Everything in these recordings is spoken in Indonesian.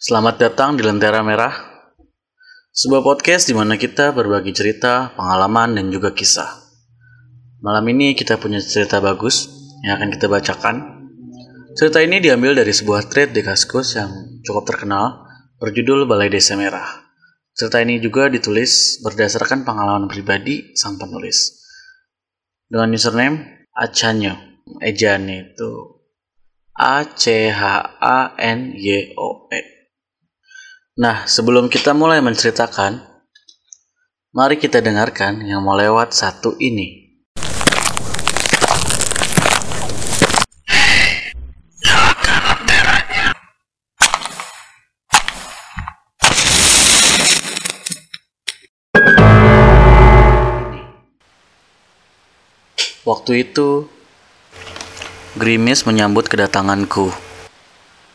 Selamat datang di Lentera Merah, sebuah podcast di mana kita berbagi cerita, pengalaman, dan juga kisah. Malam ini kita punya cerita bagus yang akan kita bacakan. Cerita ini diambil dari sebuah thread di Kaskus yang cukup terkenal berjudul Balai Desa Merah. Cerita ini juga ditulis berdasarkan pengalaman pribadi sang penulis. Dengan username Achanyo, ejane itu A C H A N Y O E. Nah, sebelum kita mulai menceritakan, mari kita dengarkan yang mau lewat satu ini. Waktu itu, gerimis menyambut kedatanganku.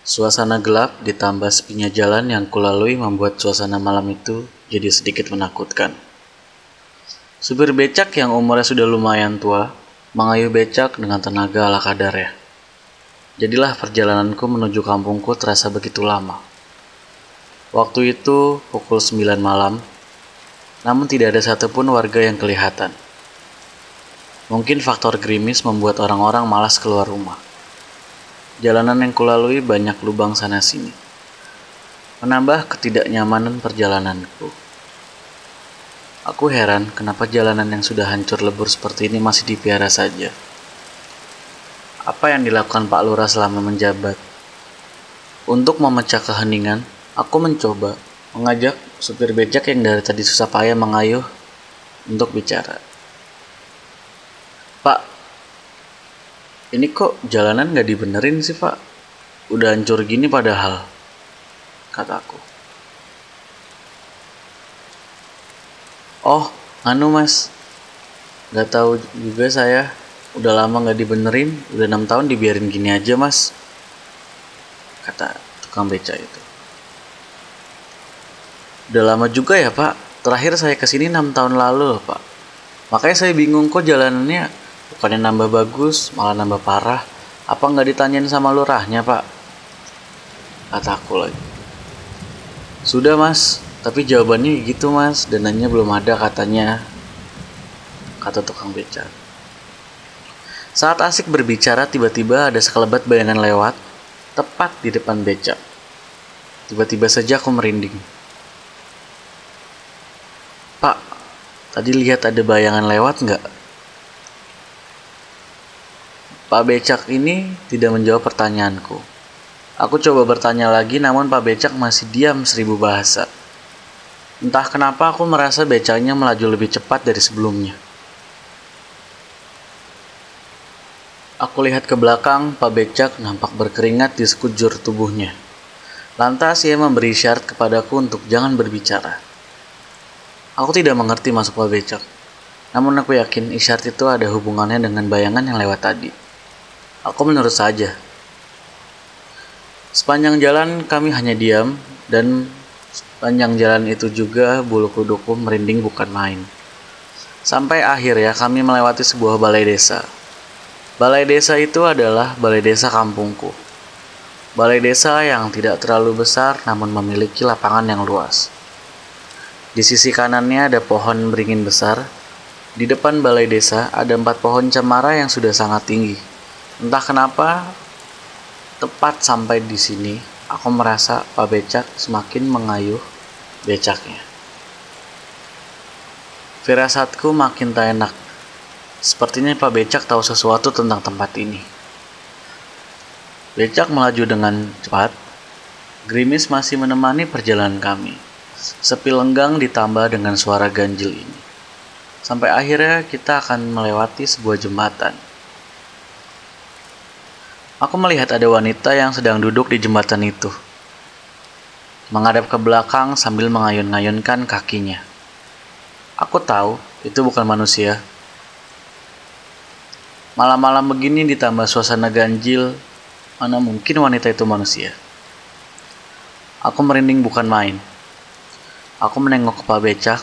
Suasana gelap ditambah sepinya jalan yang kulalui membuat suasana malam itu jadi sedikit menakutkan. Supir becak yang umurnya sudah lumayan tua mengayuh becak dengan tenaga ala kadarnya. Jadilah perjalananku menuju kampungku terasa begitu lama. Waktu itu pukul 9 malam, namun tidak ada satupun warga yang kelihatan. Mungkin faktor gerimis membuat orang-orang malas keluar rumah. Jalanan yang kulalui banyak lubang sana-sini. Menambah ketidaknyamanan perjalananku. Aku heran kenapa jalanan yang sudah hancur lebur seperti ini masih dipiara saja. Apa yang dilakukan Pak Lurah selama menjabat? Untuk memecah keheningan, aku mencoba mengajak supir becak yang dari tadi susah payah mengayuh untuk bicara. Pak, ini kok jalanan nggak dibenerin sih pak? Udah hancur gini padahal, kataku. Oh, anu mas, nggak tahu juga saya. Udah lama nggak dibenerin, udah enam tahun dibiarin gini aja mas, kata tukang beca itu. Udah lama juga ya pak, terakhir saya ke sini enam tahun lalu pak. Makanya saya bingung kok jalanannya bukannya nambah bagus malah nambah parah. Apa nggak ditanyain sama lurahnya pak? Kataku lagi. Sudah mas. Tapi jawabannya gitu mas. Dananya belum ada katanya. Kata tukang beca. Saat asik berbicara tiba-tiba ada sekelebat bayangan lewat tepat di depan beca. Tiba-tiba saja aku merinding. Pak tadi lihat ada bayangan lewat nggak Pak Becak ini tidak menjawab pertanyaanku. Aku coba bertanya lagi namun Pak Becak masih diam seribu bahasa. Entah kenapa aku merasa becaknya melaju lebih cepat dari sebelumnya. Aku lihat ke belakang, Pak Becak nampak berkeringat di sekujur tubuhnya. Lantas ia memberi isyarat kepadaku untuk jangan berbicara. Aku tidak mengerti masuk Pak Becak. Namun aku yakin isyarat itu ada hubungannya dengan bayangan yang lewat tadi. Aku menurut saja. Sepanjang jalan kami hanya diam dan sepanjang jalan itu juga bulu kuduku merinding bukan main. Sampai akhir ya kami melewati sebuah balai desa. Balai desa itu adalah balai desa kampungku. Balai desa yang tidak terlalu besar namun memiliki lapangan yang luas. Di sisi kanannya ada pohon beringin besar. Di depan balai desa ada empat pohon cemara yang sudah sangat tinggi. Entah kenapa tepat sampai di sini aku merasa Pak Becak semakin mengayuh becaknya. Firasatku makin tak enak. Sepertinya Pak Becak tahu sesuatu tentang tempat ini. Becak melaju dengan cepat. Grimis masih menemani perjalanan kami. Sepi lenggang ditambah dengan suara ganjil ini. Sampai akhirnya kita akan melewati sebuah jembatan. Aku melihat ada wanita yang sedang duduk di jembatan itu, menghadap ke belakang sambil mengayun-ngayunkan kakinya. Aku tahu itu bukan manusia. Malam-malam begini ditambah suasana ganjil, mana mungkin wanita itu manusia? Aku merinding bukan main. Aku menengok ke Pak Becak.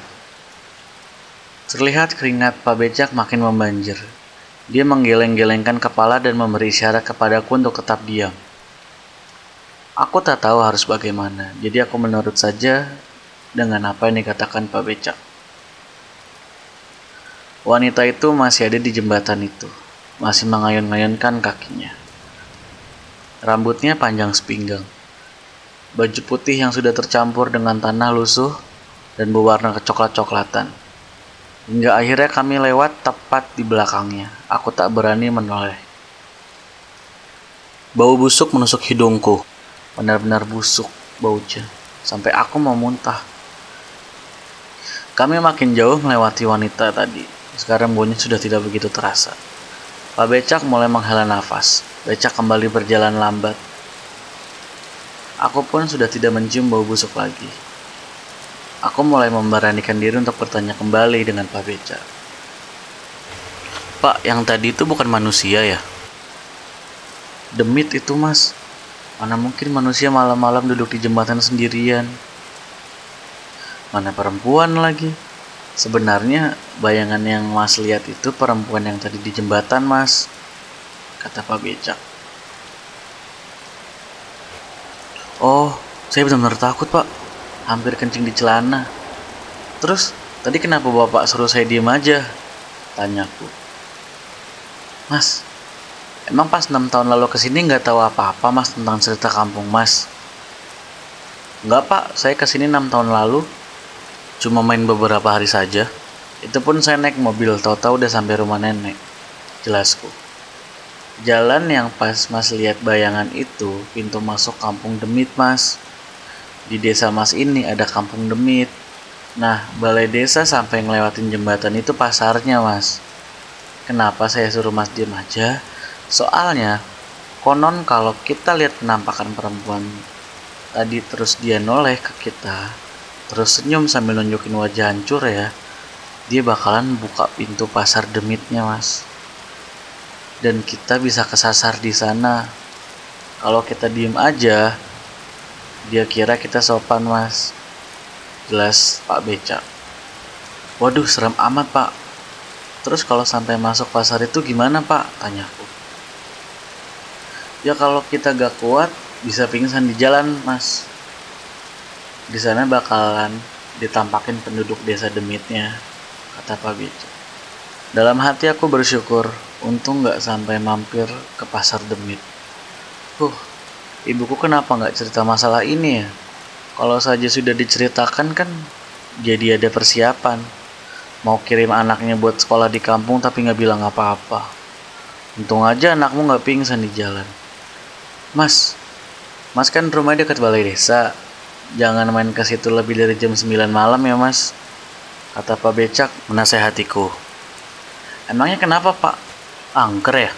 Terlihat keringat Pak Becak makin membanjir. Dia menggeleng-gelengkan kepala dan memberi isyarat kepadaku untuk tetap diam. Aku tak tahu harus bagaimana, jadi aku menurut saja dengan apa yang dikatakan Pak Becak. Wanita itu masih ada di jembatan itu, masih mengayun-ayunkan kakinya. Rambutnya panjang sepinggang. Baju putih yang sudah tercampur dengan tanah lusuh dan berwarna kecoklat-coklatan. Hingga akhirnya kami lewat tepat di belakangnya. Aku tak berani menoleh. Bau busuk menusuk hidungku. Benar-benar busuk baunya. Sampai aku mau muntah. Kami makin jauh melewati wanita tadi. Sekarang bunyi sudah tidak begitu terasa. Pak Becak mulai menghela nafas. Becak kembali berjalan lambat. Aku pun sudah tidak mencium bau busuk lagi. Aku mulai memberanikan diri untuk bertanya kembali dengan Pak Becak. Pak, yang tadi itu bukan manusia ya? Demit itu mas. Mana mungkin manusia malam-malam duduk di jembatan sendirian? Mana perempuan lagi? Sebenarnya bayangan yang Mas lihat itu perempuan yang tadi di jembatan, Mas. Kata Pak Becak. Oh, saya benar-benar takut, Pak. Hampir kencing di celana. Terus, tadi kenapa Bapak suruh saya diem aja? Tanyaku. Mas, emang pas 6 tahun lalu ke sini nggak tahu apa-apa, Mas, tentang cerita kampung, Mas? Nggak, Pak. Saya ke sini 6 tahun lalu Cuma main beberapa hari saja. Itu pun saya naik mobil, tahu-tahu udah sampai rumah nenek. Jelasku. Jalan yang pas mas lihat bayangan itu, pintu masuk kampung Demit mas. Di desa mas ini ada kampung Demit. Nah, balai desa sampai ngelewatin jembatan itu pasarnya mas. Kenapa saya suruh mas diem aja? Soalnya, konon kalau kita lihat penampakan perempuan tadi terus dia noleh ke kita, terus senyum sambil nunjukin wajah hancur ya dia bakalan buka pintu pasar demitnya mas. Dan kita bisa kesasar di sana. Kalau kita diem aja dia kira kita sopan mas. Jelas pak beca. Waduh serem amat pak terus kalau sampai masuk pasar itu gimana pak tanyaku ya kalau kita gak kuat bisa pingsan di jalan mas di sana bakalan ditampakin penduduk desa Demitnya, kata Pak Bejo. Dalam hati aku bersyukur, untung nggak sampai mampir ke pasar Demit. Huh, ibuku kenapa nggak cerita masalah ini ya? Kalau saja sudah diceritakan kan jadi ada persiapan. Mau kirim anaknya buat sekolah di kampung tapi nggak bilang apa-apa. Untung aja anakmu nggak pingsan di jalan. Mas, Mas kan rumah dekat balai desa. Jangan main ke situ lebih dari jam 9 malam ya mas. Kata Pak Becak menasehatiku. Emangnya kenapa Pak? Angker ya?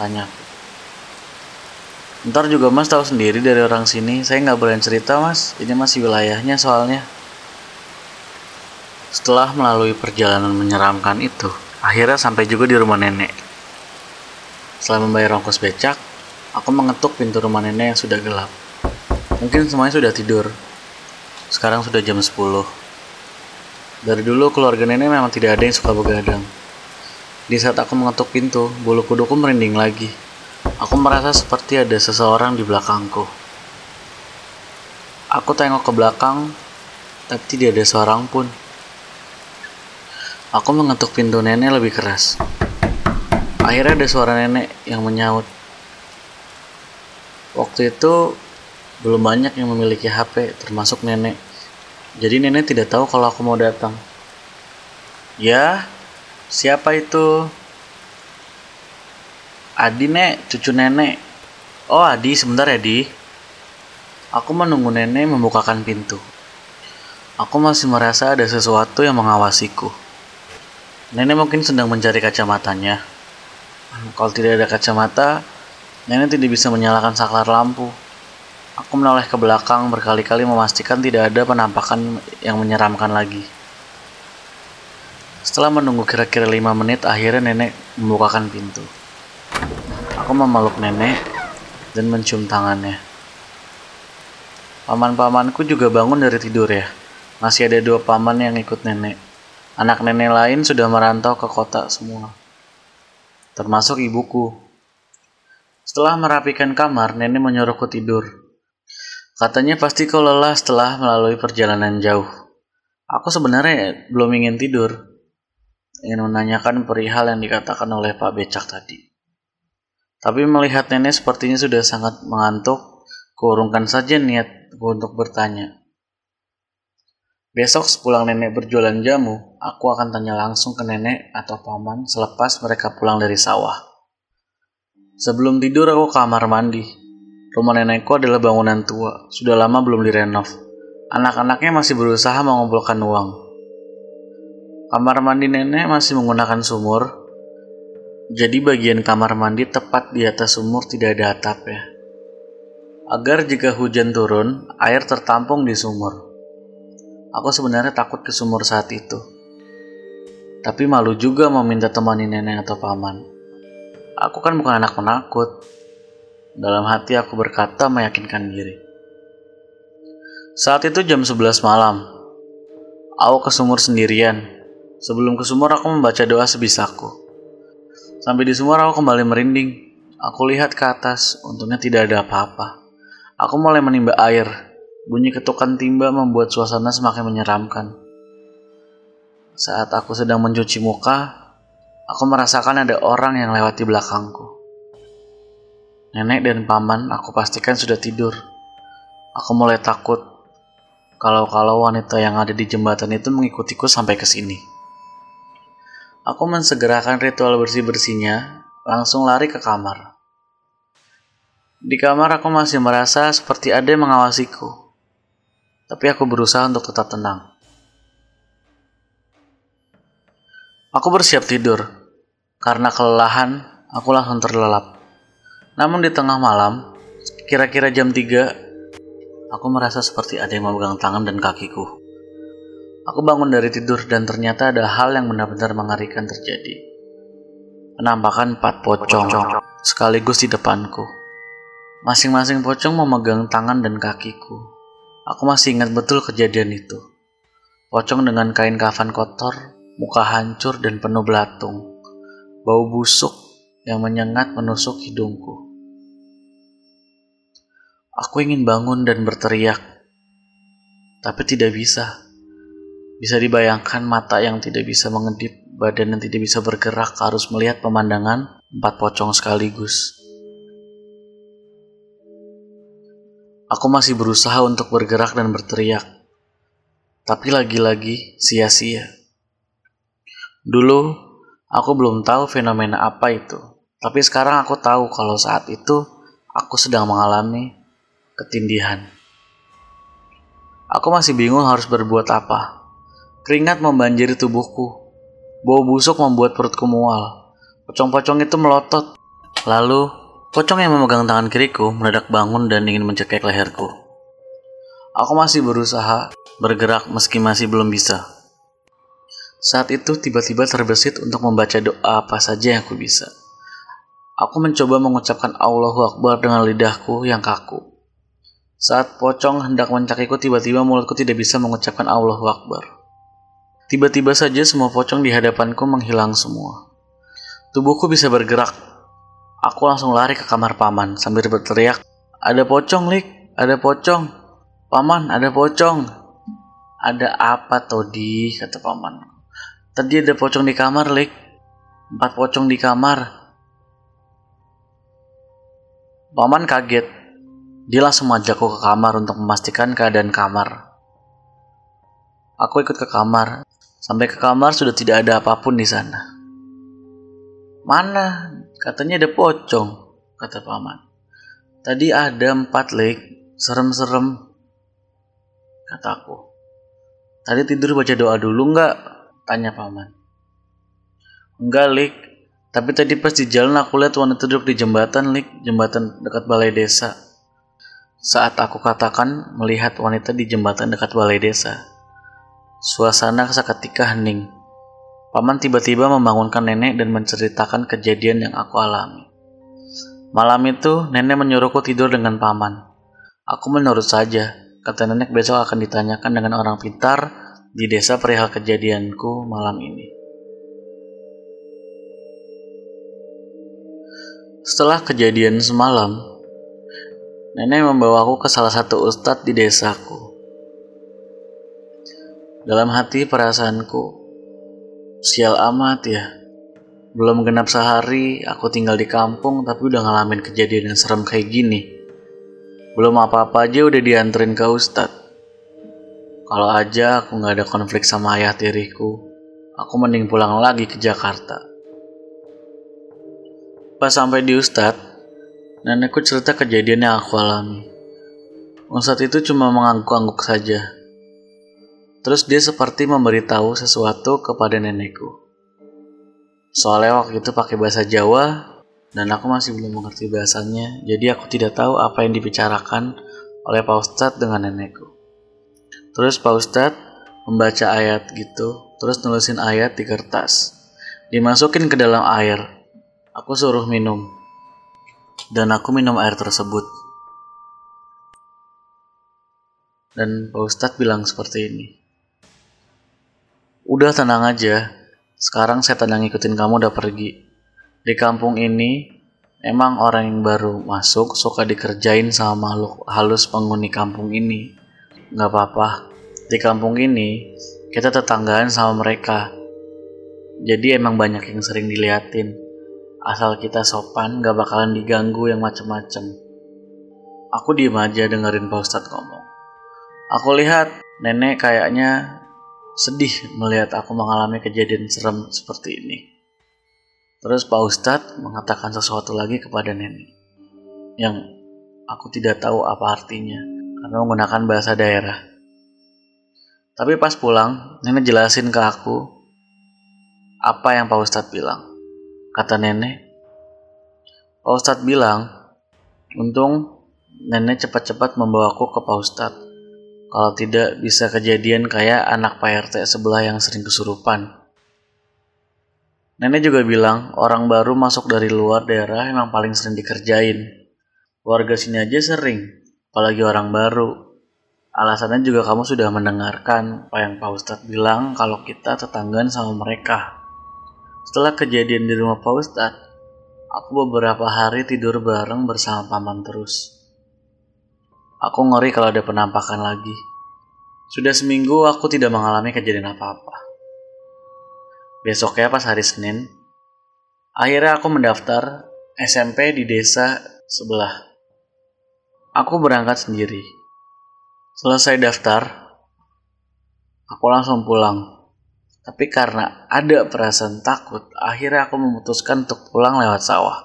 Tanya. Ntar juga mas tahu sendiri dari orang sini. Saya nggak boleh cerita mas. Ini masih wilayahnya soalnya setelah melalui perjalanan menyeramkan itu akhirnya sampai juga di rumah nenek setelah membayar ongkos becak aku mengetuk pintu rumah nenek yang sudah gelap Mungkin semuanya sudah tidur. Sekarang sudah jam 10. Dari dulu keluarga nenek memang tidak ada yang suka begadang. Di saat aku mengetuk pintu, bulu kuduku merinding lagi. Aku merasa seperti ada seseorang di belakangku. Aku tengok ke belakang, tapi tidak ada seorang pun. Aku mengetuk pintu nenek lebih keras. Akhirnya ada suara nenek yang menyaut. Waktu itu belum banyak yang memiliki HP, termasuk nenek. Jadi nenek tidak tahu kalau aku mau datang. Ya, siapa itu? Adi, Nek, cucu nenek. Oh, Adi, sebentar ya, Di. Aku menunggu nenek membukakan pintu. Aku masih merasa ada sesuatu yang mengawasiku. Nenek mungkin sedang mencari kacamatanya. Kalau tidak ada kacamata, nenek tidak bisa menyalakan saklar lampu. Aku menoleh ke belakang berkali-kali memastikan tidak ada penampakan yang menyeramkan lagi. Setelah menunggu kira-kira lima menit, akhirnya nenek membukakan pintu. Aku memeluk nenek dan mencium tangannya. Paman-pamanku juga bangun dari tidur ya. Masih ada dua paman yang ikut nenek. Anak nenek lain sudah merantau ke kota semua. Termasuk ibuku. Setelah merapikan kamar, nenek menyuruhku tidur. Katanya pasti kau lelah setelah melalui perjalanan jauh. Aku sebenarnya belum ingin tidur. Ingin menanyakan perihal yang dikatakan oleh Pak Becak tadi. Tapi melihat nenek sepertinya sudah sangat mengantuk, kurungkan saja niat untuk bertanya. Besok sepulang nenek berjualan jamu, aku akan tanya langsung ke nenek atau paman selepas mereka pulang dari sawah. Sebelum tidur aku ke kamar mandi. Rumah nenekku adalah bangunan tua, sudah lama belum direnov. Anak-anaknya masih berusaha mengumpulkan uang. Kamar mandi nenek masih menggunakan sumur, jadi bagian kamar mandi tepat di atas sumur tidak ada atapnya. Agar jika hujan turun, air tertampung di sumur. Aku sebenarnya takut ke sumur saat itu. Tapi malu juga meminta temani nenek atau paman. Aku kan bukan anak penakut. Dalam hati aku berkata meyakinkan diri. Saat itu jam 11 malam. Aku ke sumur sendirian. Sebelum ke sumur aku membaca doa sebisaku. Sampai di sumur aku kembali merinding. Aku lihat ke atas, untungnya tidak ada apa-apa. Aku mulai menimba air. Bunyi ketukan timba membuat suasana semakin menyeramkan. Saat aku sedang mencuci muka, aku merasakan ada orang yang lewat di belakangku. Nenek dan paman aku pastikan sudah tidur. Aku mulai takut kalau-kalau wanita yang ada di jembatan itu mengikutiku sampai ke sini. Aku mensegerakan ritual bersih-bersihnya, langsung lari ke kamar. Di kamar aku masih merasa seperti ada yang mengawasiku. Tapi aku berusaha untuk tetap tenang. Aku bersiap tidur. Karena kelelahan, aku langsung terlelap. Namun di tengah malam, kira-kira jam 3, aku merasa seperti ada yang memegang tangan dan kakiku. Aku bangun dari tidur dan ternyata ada hal yang benar-benar mengerikan terjadi. Penampakan empat pocong sekaligus di depanku. Masing-masing pocong memegang tangan dan kakiku. Aku masih ingat betul kejadian itu. Pocong dengan kain kafan kotor, muka hancur dan penuh belatung. Bau busuk yang menyengat menusuk hidungku. Aku ingin bangun dan berteriak, tapi tidak bisa. Bisa dibayangkan mata yang tidak bisa mengedip, badan yang tidak bisa bergerak harus melihat pemandangan empat pocong sekaligus. Aku masih berusaha untuk bergerak dan berteriak, tapi lagi-lagi sia-sia. Dulu, aku belum tahu fenomena apa itu, tapi sekarang aku tahu kalau saat itu aku sedang mengalami ketindihan. Aku masih bingung harus berbuat apa. Keringat membanjiri tubuhku. Bau busuk membuat perutku mual. Pocong-pocong itu melotot. Lalu, pocong yang memegang tangan kiriku mendadak bangun dan ingin mencekik leherku. Aku masih berusaha bergerak meski masih belum bisa. Saat itu tiba-tiba terbesit untuk membaca doa apa saja yang aku bisa. Aku mencoba mengucapkan Allahu Akbar dengan lidahku yang kaku. Saat pocong hendak mencakiku, tiba-tiba mulutku tidak bisa mengucapkan Allahu Akbar. Tiba-tiba saja semua pocong di hadapanku menghilang semua. Tubuhku bisa bergerak. Aku langsung lari ke kamar paman sambil berteriak, "Ada pocong, Lik! Ada pocong! Paman, ada pocong!" "Ada apa, Todi?" kata paman. "Tadi ada pocong di kamar, Lik. Empat pocong di kamar." Paman kaget. Dia langsung mengajakku ke kamar untuk memastikan keadaan kamar. Aku ikut ke kamar. Sampai ke kamar sudah tidak ada apa pun di sana. Mana? Katanya ada pocong, kata paman. Tadi ada empat lek, serem-serem, kataku. Tadi tidur baca doa dulu nggak? Tanya paman. Enggak, Lik. Tapi tadi pas di jalan aku lihat wanita duduk di jembatan, Lik. Jembatan dekat balai desa. Saat aku katakan melihat wanita di jembatan dekat balai desa. Suasana seketika hening. Paman tiba-tiba membangunkan nenek dan menceritakan kejadian yang aku alami. Malam itu, nenek menyuruhku tidur dengan paman. Aku menurut saja, kata nenek besok akan ditanyakan dengan orang pintar di desa perihal kejadianku malam ini. Setelah kejadian semalam, nenek membawaku ke salah satu ustadz di desaku. Dalam hati perasaanku, sial amat ya. Belum genap sehari, aku tinggal di kampung tapi udah ngalamin kejadian yang serem kayak gini. Belum apa-apa aja udah dianterin ke ustadz. Kalau aja aku nggak ada konflik sama ayah tiriku, aku mending pulang lagi ke Jakarta. Pas sampai di Ustadz, nenekku cerita kejadian yang aku alami. Ustadz itu cuma mengangguk-angguk saja. Terus dia seperti memberitahu sesuatu kepada nenekku. Soalnya waktu itu pakai bahasa Jawa dan aku masih belum mengerti bahasanya, jadi aku tidak tahu apa yang dibicarakan oleh Pak Ustadz dengan nenekku. Terus Pak Ustadz membaca ayat gitu, terus nulisin ayat di kertas. Dimasukin ke dalam air. Aku suruh minum. Dan aku minum air tersebut. Dan Pak Ustadz bilang seperti ini. Udah tenang aja, sekarang saya tenang ngikutin kamu udah pergi. Di kampung ini, emang orang yang baru masuk suka dikerjain sama makhluk halus penghuni kampung ini nggak apa-apa. Di kampung ini, kita tetanggaan sama mereka. Jadi emang banyak yang sering diliatin. Asal kita sopan, gak bakalan diganggu yang macem-macem. Aku diem aja dengerin Pak Ustadz ngomong. Aku lihat nenek kayaknya sedih melihat aku mengalami kejadian serem seperti ini. Terus Pak Ustadz mengatakan sesuatu lagi kepada nenek. Yang aku tidak tahu apa artinya karena menggunakan bahasa daerah. Tapi pas pulang, nenek jelasin ke aku apa yang Pak Ustadz bilang. Kata nenek, Pak Ustadz bilang, untung nenek cepat-cepat membawaku ke Pak Ustadz. Kalau tidak bisa kejadian kayak anak Pak RT sebelah yang sering kesurupan. Nenek juga bilang orang baru masuk dari luar daerah emang paling sering dikerjain. Warga sini aja sering, apalagi orang baru. Alasannya juga kamu sudah mendengarkan apa yang Pak Ustadz bilang kalau kita tetanggaan sama mereka. Setelah kejadian di rumah Pak Ustadz, aku beberapa hari tidur bareng bersama paman terus. Aku ngeri kalau ada penampakan lagi. Sudah seminggu aku tidak mengalami kejadian apa-apa. Besoknya pas hari Senin, akhirnya aku mendaftar SMP di desa sebelah. Aku berangkat sendiri. Selesai daftar, aku langsung pulang. Tapi karena ada perasaan takut, akhirnya aku memutuskan untuk pulang lewat sawah.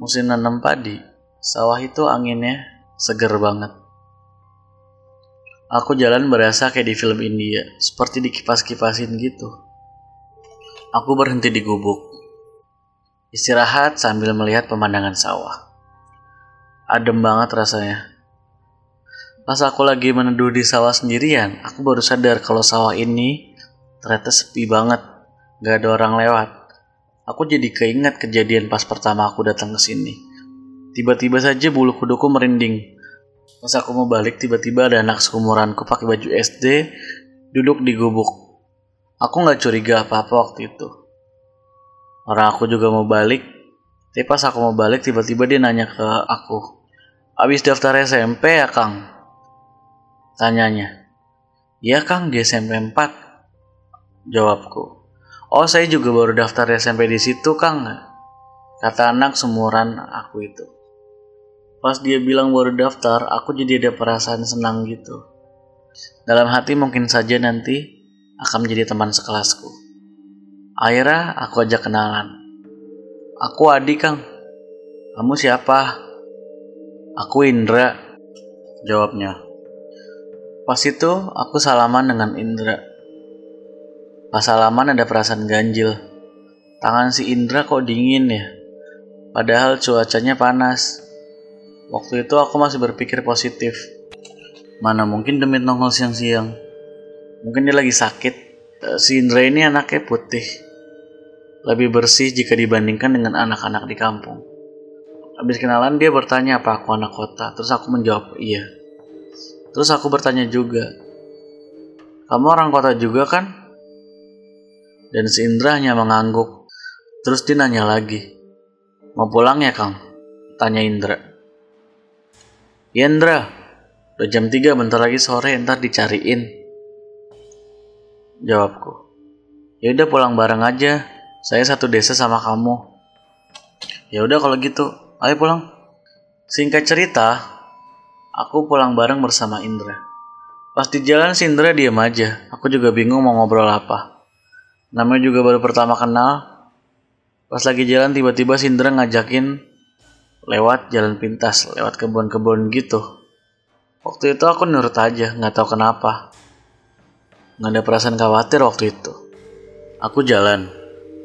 Musim nanam padi, sawah itu anginnya seger banget. Aku jalan berasa kayak di film India, seperti dikipas-kipasin gitu. Aku berhenti di gubuk. Istirahat sambil melihat pemandangan sawah adem banget rasanya. Pas aku lagi meneduh di sawah sendirian, aku baru sadar kalau sawah ini ternyata sepi banget, gak ada orang lewat. Aku jadi keinget kejadian pas pertama aku datang ke sini. Tiba-tiba saja bulu kuduku merinding. Pas aku mau balik, tiba-tiba ada anak seumuranku pakai baju SD duduk di gubuk. Aku nggak curiga apa-apa waktu itu. Orang aku juga mau balik, tapi pas aku mau balik tiba-tiba dia nanya ke aku, Habis daftar SMP ya Kang? Tanyanya. Iya Kang di SMP 4. Jawabku. Oh saya juga baru daftar SMP di situ Kang. Kata anak semuran aku itu. Pas dia bilang baru daftar, aku jadi ada perasaan senang gitu. Dalam hati mungkin saja nanti akan menjadi teman sekelasku. Akhirnya aku ajak kenalan. Aku Adi Kang. Kamu siapa? Aku Indra, jawabnya. Pas itu aku salaman dengan Indra. Pas salaman ada perasaan ganjil. Tangan si Indra kok dingin ya? Padahal cuacanya panas. Waktu itu aku masih berpikir positif. Mana mungkin demi nongol siang-siang. Mungkin dia lagi sakit. Eh, si Indra ini anaknya putih. Lebih bersih jika dibandingkan dengan anak-anak di kampung. Habis kenalan dia bertanya apa aku anak kota. Terus aku menjawab iya. Terus aku bertanya juga. Kamu orang kota juga kan? Dan si Indra hanya mengangguk. Terus dia nanya lagi. Mau pulang ya, Kang? Tanya Indra. Indra. Udah jam 3, bentar lagi sore, ntar dicariin. Jawabku. Ya udah pulang bareng aja. Saya satu desa sama kamu. Ya udah kalau gitu, ayo pulang. Singkat cerita, aku pulang bareng bersama Indra. Pas di jalan si Indra diam aja. Aku juga bingung mau ngobrol apa. Namanya juga baru pertama kenal. Pas lagi jalan tiba-tiba si Indra ngajakin lewat jalan pintas, lewat kebun-kebun gitu. Waktu itu aku nurut aja, nggak tahu kenapa. Nggak ada perasaan khawatir waktu itu. Aku jalan,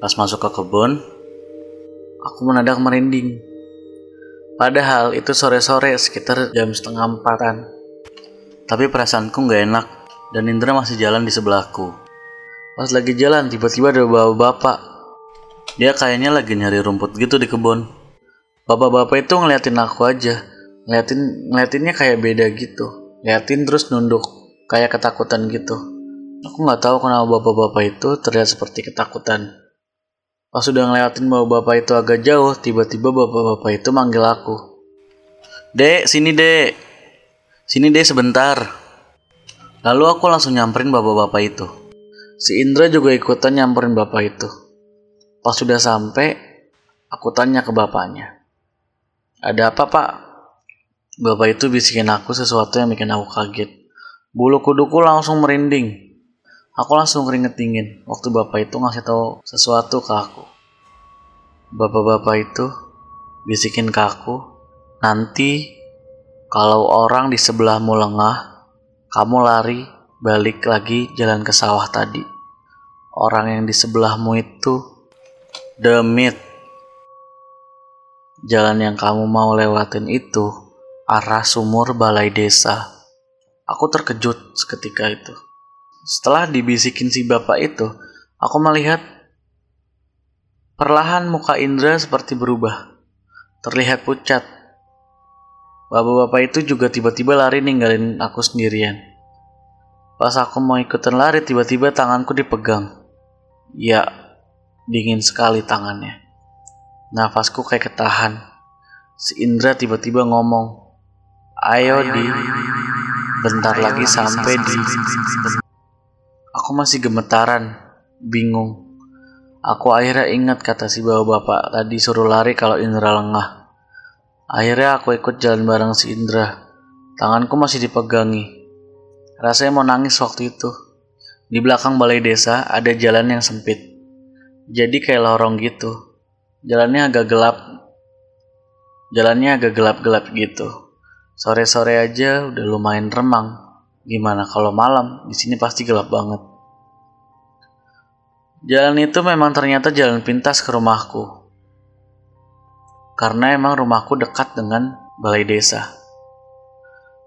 pas masuk ke kebun, aku mendadak merinding. Padahal itu sore-sore sekitar jam setengah empatan. Tapi perasaanku nggak enak, dan Indra masih jalan di sebelahku. Pas lagi jalan, tiba-tiba ada bapak-bapak. Dia kayaknya lagi nyari rumput gitu di kebun bapak-bapak itu ngeliatin aku aja. Ngeliatin ngeliatinnya kayak beda gitu. Ngeliatin terus nunduk kayak ketakutan gitu. Aku nggak tahu kenapa bapak-bapak itu terlihat seperti ketakutan. Pas sudah ngelewatin bapak-bapak itu agak jauh tiba-tiba bapak-bapak itu manggil aku. Dek sini dek. Sini dek sebentar. Lalu aku langsung nyamperin bapak-bapak itu. Si Indra juga ikutan nyamperin bapak itu. Pas sudah sampai aku tanya ke bapaknya ada apa pak? Bapak itu bisikin aku sesuatu yang bikin aku kaget. Bulu kuduku langsung merinding. Aku langsung keringet dingin waktu bapak itu ngasih tahu sesuatu ke aku. Bapak-bapak itu bisikin ke aku, nanti kalau orang di sebelahmu lengah, kamu lari balik lagi jalan ke sawah tadi. Orang yang di sebelahmu itu demit Jalan yang kamu mau lewatin itu arah sumur balai desa. Aku terkejut seketika itu. Setelah dibisikin si bapak itu, aku melihat perlahan muka Indra seperti berubah. Terlihat pucat. Bapak-bapak itu juga tiba-tiba lari ninggalin aku sendirian. Pas aku mau ikutan lari, tiba-tiba tanganku dipegang. Ya, dingin sekali tangannya. Nafasku kayak ketahan. Si Indra tiba-tiba ngomong, Ayo di, bentar lagi sampai di. Aku masih gemetaran, bingung. Aku akhirnya ingat kata si bapak-bapak tadi suruh lari kalau Indra lengah. Akhirnya aku ikut jalan bareng si Indra. Tanganku masih dipegangi. Rasanya mau nangis waktu itu. Di belakang balai desa ada jalan yang sempit. Jadi kayak lorong gitu. Jalannya agak gelap. Jalannya agak gelap-gelap gitu. Sore-sore aja udah lumayan remang. Gimana kalau malam? Di sini pasti gelap banget. Jalan itu memang ternyata jalan pintas ke rumahku. Karena emang rumahku dekat dengan balai desa.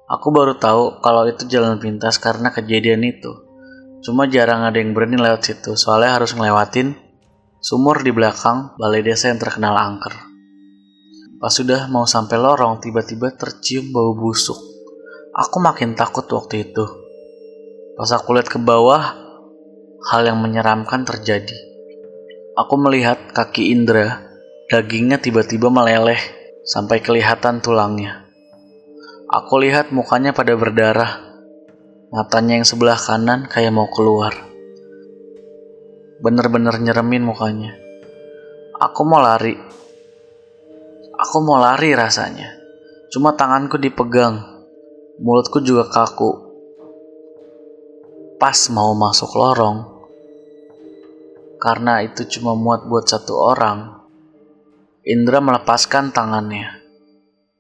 Aku baru tahu kalau itu jalan pintas karena kejadian itu. Cuma jarang ada yang berani lewat situ, soalnya harus ngelewatin Sumur di belakang balai desa yang terkenal angker. Pas sudah mau sampai lorong, tiba-tiba tercium bau busuk. Aku makin takut waktu itu. Pas aku lihat ke bawah, hal yang menyeramkan terjadi. Aku melihat kaki Indra, dagingnya tiba-tiba meleleh sampai kelihatan tulangnya. Aku lihat mukanya pada berdarah, matanya yang sebelah kanan kayak mau keluar bener-bener nyeremin mukanya. Aku mau lari. Aku mau lari rasanya. Cuma tanganku dipegang. Mulutku juga kaku. Pas mau masuk lorong, karena itu cuma muat buat satu orang, Indra melepaskan tangannya.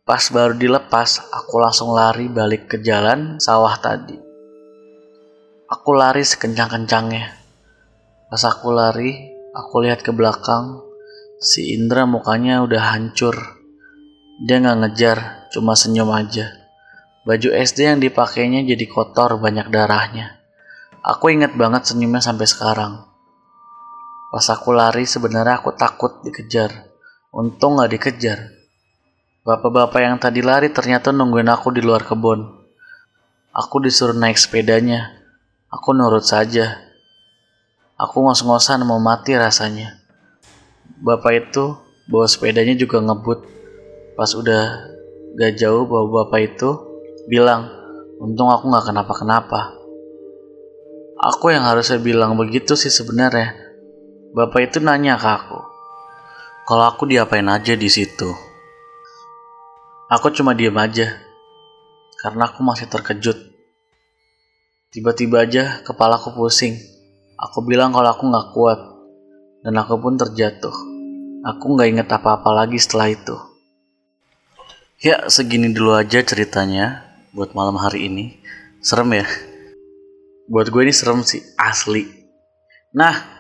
Pas baru dilepas, aku langsung lari balik ke jalan sawah tadi. Aku lari sekencang-kencangnya. Pas aku lari, aku lihat ke belakang. Si Indra mukanya udah hancur. Dia nggak ngejar, cuma senyum aja. Baju SD yang dipakainya jadi kotor, banyak darahnya. Aku inget banget senyumnya sampai sekarang. Pas aku lari, sebenarnya aku takut dikejar. Untung nggak dikejar. Bapak-bapak yang tadi lari ternyata nungguin aku di luar kebun. Aku disuruh naik sepedanya. Aku nurut saja. Aku ngos-ngosan mau mati rasanya. Bapak itu bawa sepedanya juga ngebut. Pas udah gak jauh bawa bapak itu bilang, untung aku gak kenapa-kenapa. Aku yang harusnya bilang begitu sih sebenarnya. Bapak itu nanya ke aku, kalau aku diapain aja di situ. Aku cuma diam aja, karena aku masih terkejut. Tiba-tiba aja kepalaku pusing. Aku bilang kalau aku gak kuat, dan aku pun terjatuh. Aku gak inget apa-apa lagi setelah itu. Ya, segini dulu aja ceritanya buat malam hari ini. Serem ya? Buat gue ini serem sih, asli. Nah,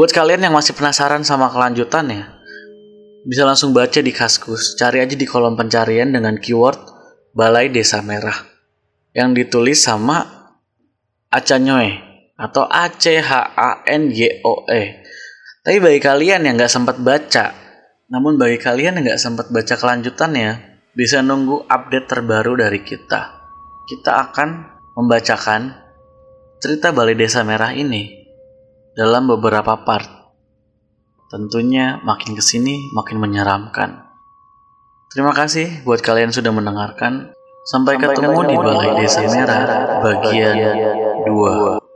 Buat kalian yang masih penasaran sama kelanjutannya, bisa langsung baca di Kaskus. Cari aja di kolom pencarian dengan keyword Balai Desa Merah yang ditulis sama Acanyoe atau A C H A N Y O E. Tapi bagi kalian yang nggak sempat baca, namun bagi kalian yang nggak sempat baca kelanjutannya, bisa nunggu update terbaru dari kita. Kita akan membacakan cerita Balai Desa Merah ini dalam beberapa part. Tentunya makin ke sini makin menyeramkan. Terima kasih buat kalian sudah mendengarkan. Sampai, Sampai ketemu, ketemu di Balai Desa Merah bagian 2.